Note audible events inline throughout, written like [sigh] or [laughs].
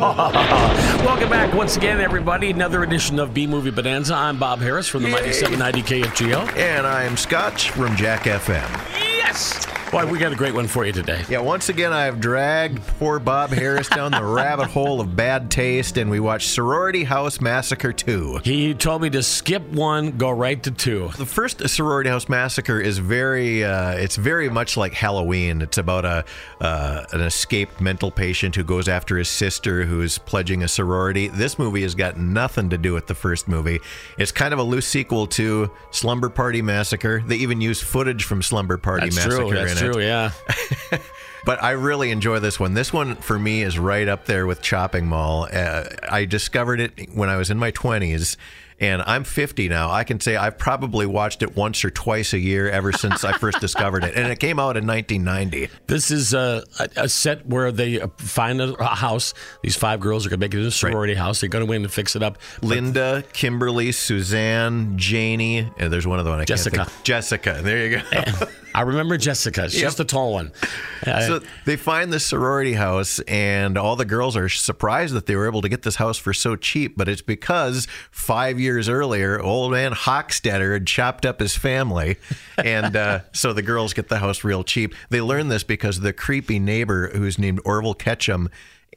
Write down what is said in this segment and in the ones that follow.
[laughs] Welcome back once again, everybody. Another edition of B Movie Bonanza. I'm Bob Harris from the Mighty 790 KFGO. And I'm Scotch from Jack FM. Yes! Boy, we got a great one for you today. Yeah, once again, I've dragged poor Bob Harris down the rabbit [laughs] hole of bad taste, and we watched Sorority House Massacre 2. He told me to skip one, go right to two. The first Sorority House Massacre is very, uh, it's very much like Halloween. It's about a uh, an escaped mental patient who goes after his sister who's pledging a sorority. This movie has got nothing to do with the first movie. It's kind of a loose sequel to Slumber Party Massacre. They even use footage from Slumber Party That's Massacre true. That's in it. True, yeah. [laughs] But I really enjoy this one. This one for me is right up there with Chopping Mall. Uh, I discovered it when I was in my 20s. And I'm 50 now. I can say I've probably watched it once or twice a year ever since I first discovered it. And it came out in 1990. This is a, a, a set where they uh, find a, house. These five girls are going to make it a sorority house. They're going to win in and fix it up. Linda, Kimberly, Suzanne, Janie, and there's one other one I Jessica. Jessica. There you go. [laughs] I remember Jessica. She's Yep. just a tall one. Uh, So they find this sorority house, and all the girls are surprised that they were able to get this house for so cheap. But it's because five years earlier, old man Hochstetter had chopped up his family, and uh, [laughs] so the girls get the house real cheap. They learn this because the creepy neighbor, who's named Orville Ketchum,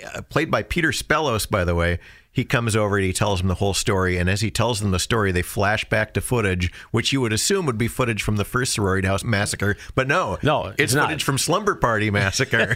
uh, played by Peter Spellos, by the way. He comes over and he tells them the whole story. And as he tells them the story, they flash back to footage, which you would assume would be footage from the first sorority house massacre. But no, No, it's, it's footage from Slumber Party Massacre. [laughs] [laughs]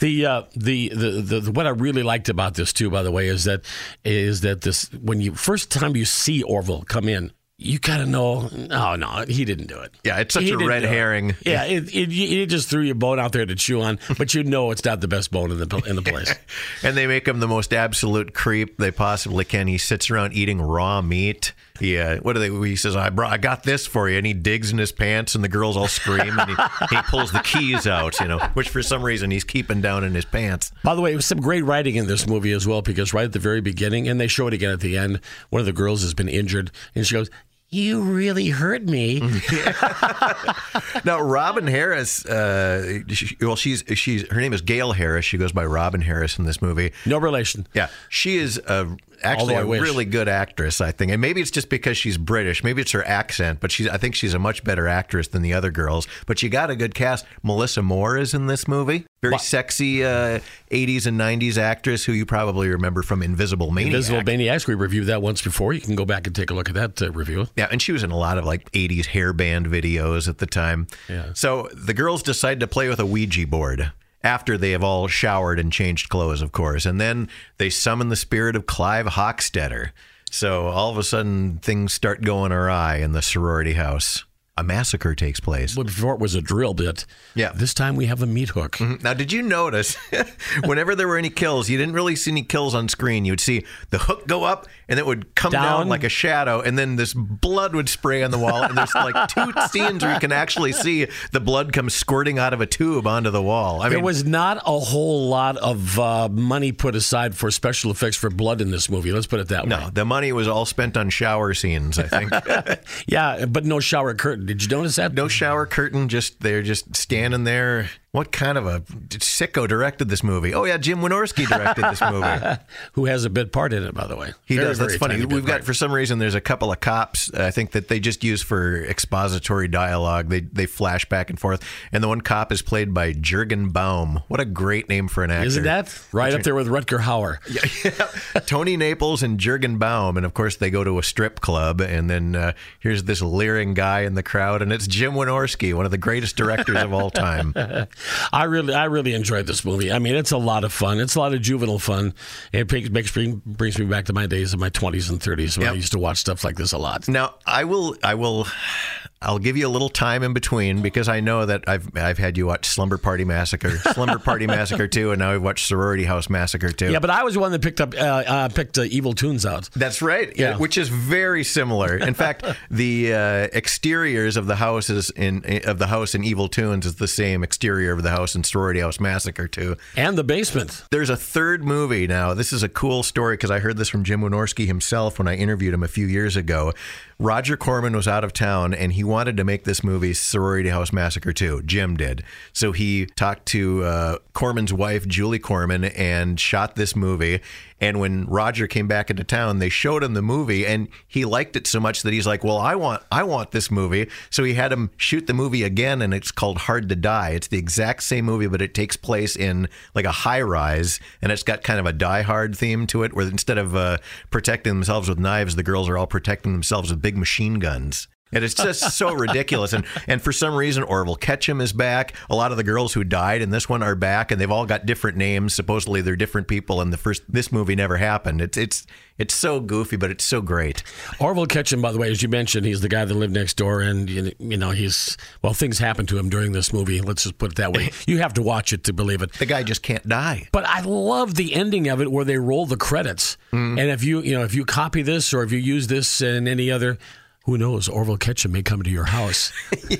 the, uh, the, the the the what I really liked about this too, by the way, is that is that this when you first time you see Orville come in. You kind of know, oh no, he didn't do it. Yeah, it's such He a red do it. herring. Yeah, it, it, you just threw your bone out there to chew on, [laughs] but you know it's not the best bone in the in the place. [laughs] and they make him the most absolute creep they possibly can. He sits around eating raw meat. He, uh, what do they? He says, "I brought, I got this for you," and he digs in his pants, and the girls all scream, and he, [laughs] he pulls the keys out, you know, which for some reason he's keeping down in his pants. By the way, it was some great writing in this movie as well because right at the very beginning, and they show it again at the end, one of the girls has been injured, and she goes, "You really hurt me." [laughs] Now, Robin Harris, uh, she, well, she's she's her name is Gail Harris. She goes by Robin Harris in this movie. No relation. Yeah, she is a, actually a wish. really good actress, I think. And maybe it's just because she's British. Maybe it's her accent, but she's I think she's a much better actress than the other girls. But she got a good cast. Melissa Moore is in this movie. Very sexy uh, 80s and 90s actress who you probably remember from Invisible Maniac. Invisible Maniacs. We reviewed that once before. You can go back and take a look at that uh, review. Yeah, and she was in a lot of like 80s hair band videos at the time. Yeah. So the girls decide to play with a Ouija board after they have all showered and changed clothes, of course. And then they summon the spirit of Clive Hochstetter. So all of a sudden, things start going awry in the sorority house. A massacre takes place. But before it was a drill bit. Yeah. This time we have a meat hook. Now, did you notice [laughs] whenever there were any kills, you didn't really see any kills on screen? You'd see the hook go up and it would come down, Down. like a shadow, and then this blood would spray on the wall. And there's like two [laughs] scenes where you can actually see the blood come squirting out of a tube onto the wall. I There was not a whole lot of uh, money put aside for special effects for blood in this movie. Let's put it that way. no, the money was all spent on shower scenes, I think. [laughs] Yeah, but no shower curtain. Did you notice that? no shower curtain, just they're just standing there. What kind of a sicko directed this movie? Oh, yeah, Jim Wynorski directed this movie. [laughs] Who has a bit part in it, by the way? He Very, does. That's funny. We've got part. for some reason there's a couple of cops. I think that they just use for expository dialogue. They they flash back and forth, and the one cop is played by Jurgen Baum. What a great name for an actor! Isn't that right up there with Rutger Hauer? [laughs] Yeah. Toni Naples and Jurgen Baum, and of course they go to a strip club, and then uh, here's this leering guy in the crowd, and it's Jim Wynorski, one of the greatest directors of all time. [laughs] I really, I really enjoyed this movie. I mean, it's a lot of fun. It's a lot of juvenile fun. It makes, me, brings me back to my days of my twenties and thirties when I used to watch stuff like this a lot. Now, I will, I will, I'll give you a little time in between because I know that I've I've had you watch Slumber Party Massacre, [laughs] Slumber Party Massacre two, and now I've watched Sorority House Massacre two. Yeah, but I was the one that picked up, uh, uh, picked uh, Evil Toons out. That's right. Yeah. which is very similar. In fact, [laughs] the uh, exteriors of the houses in of the house in Evil Toons is the same exterior of the house in Sorority House Massacre two. And the basement. There's a third movie now. This is a cool story because I heard this from Jim Wynorski himself when I interviewed him a few years ago. Roger Corman was out of town and he wanted to make this movie Sorority House Massacre 2. Jim did. So he talked to uh, Corman's wife, Julie Corman, and shot this movie. And when Roger came back into town, they showed him the movie, and he liked it so much that he's like, "Well, I want, I want this movie." So he had him shoot the movie again, and it's called Hard to Die. It's the exact same movie, but it takes place in like a high rise, and it's got kind of a Die Hard theme to it, where instead of uh, protecting themselves with knives, the girls are all protecting themselves with big machine guns. And it's just so ridiculous. And and for some reason, Orville Ketchum is back. A lot of the girls who died in this one are back, and they've all got different names. Supposedly, they're different people. And the first this movie never happened. It's it's it's so goofy, but it's so great. Orville Ketchum, by the way, as you mentioned, he's the guy that lived next door, and you know he's well, things happen to him during this movie. Let's just put it that way. [laughs] You have to watch it to believe it. The guy just can't die. But I love the ending of it where they roll the credits. Mm-hmm. And if you you know if you copy this or if you use this in any other who knows? Orville Ketchum may come to your house. [laughs] yeah.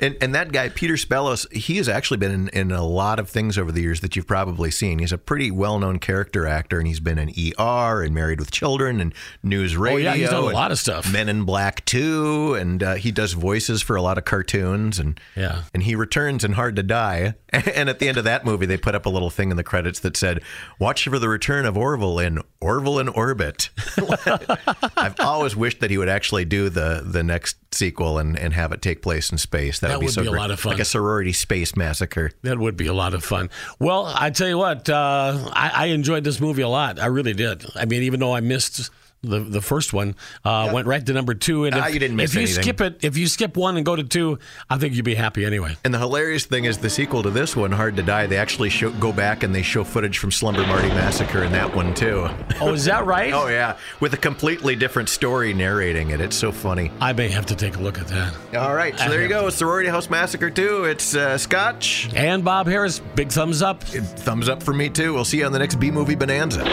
And and that guy Peter Spellos, he has actually been in, in a lot of things over the years that you've probably seen. He's a pretty well known character actor, and he's been in ER and Married with Children and News Radio. Oh, yeah, he's done a lot of stuff. Men in Black too, and uh, he does voices for a lot of cartoons. And Yeah. and he returns in Hard to Die. [laughs] And at the end of that movie, they put up a little thing in the credits that said, "Watch for the return of Orville in Orville in Orbit." [laughs] I've always wished that he would actually do the the next sequel and, and have it take place in space. That, That would be would so be a lot of fun. like a sorority space massacre. That would be a lot of fun. Well, I tell you what, uh, I, I enjoyed this movie a lot. I really did. I mean, even though I missed the the first one, uh, went right to number two. And Ah, if, you didn't miss if you skip it, if you skip one and go to two, I think you'd be happy anyway. And the hilarious thing is, the sequel to this one, Hard to Die, they actually show, go back and they show footage from Slumber Party Massacre in that one too. Oh, is that right? [laughs] Oh yeah, with a completely different story narrating it. It's so funny. I may have to take a look at that. All right, so there you go. Sorority House Massacre 2. It's uh, Scotch. And Bob Harris, big thumbs up. Thumbs up for me too. We'll see you on the next B movie bonanza.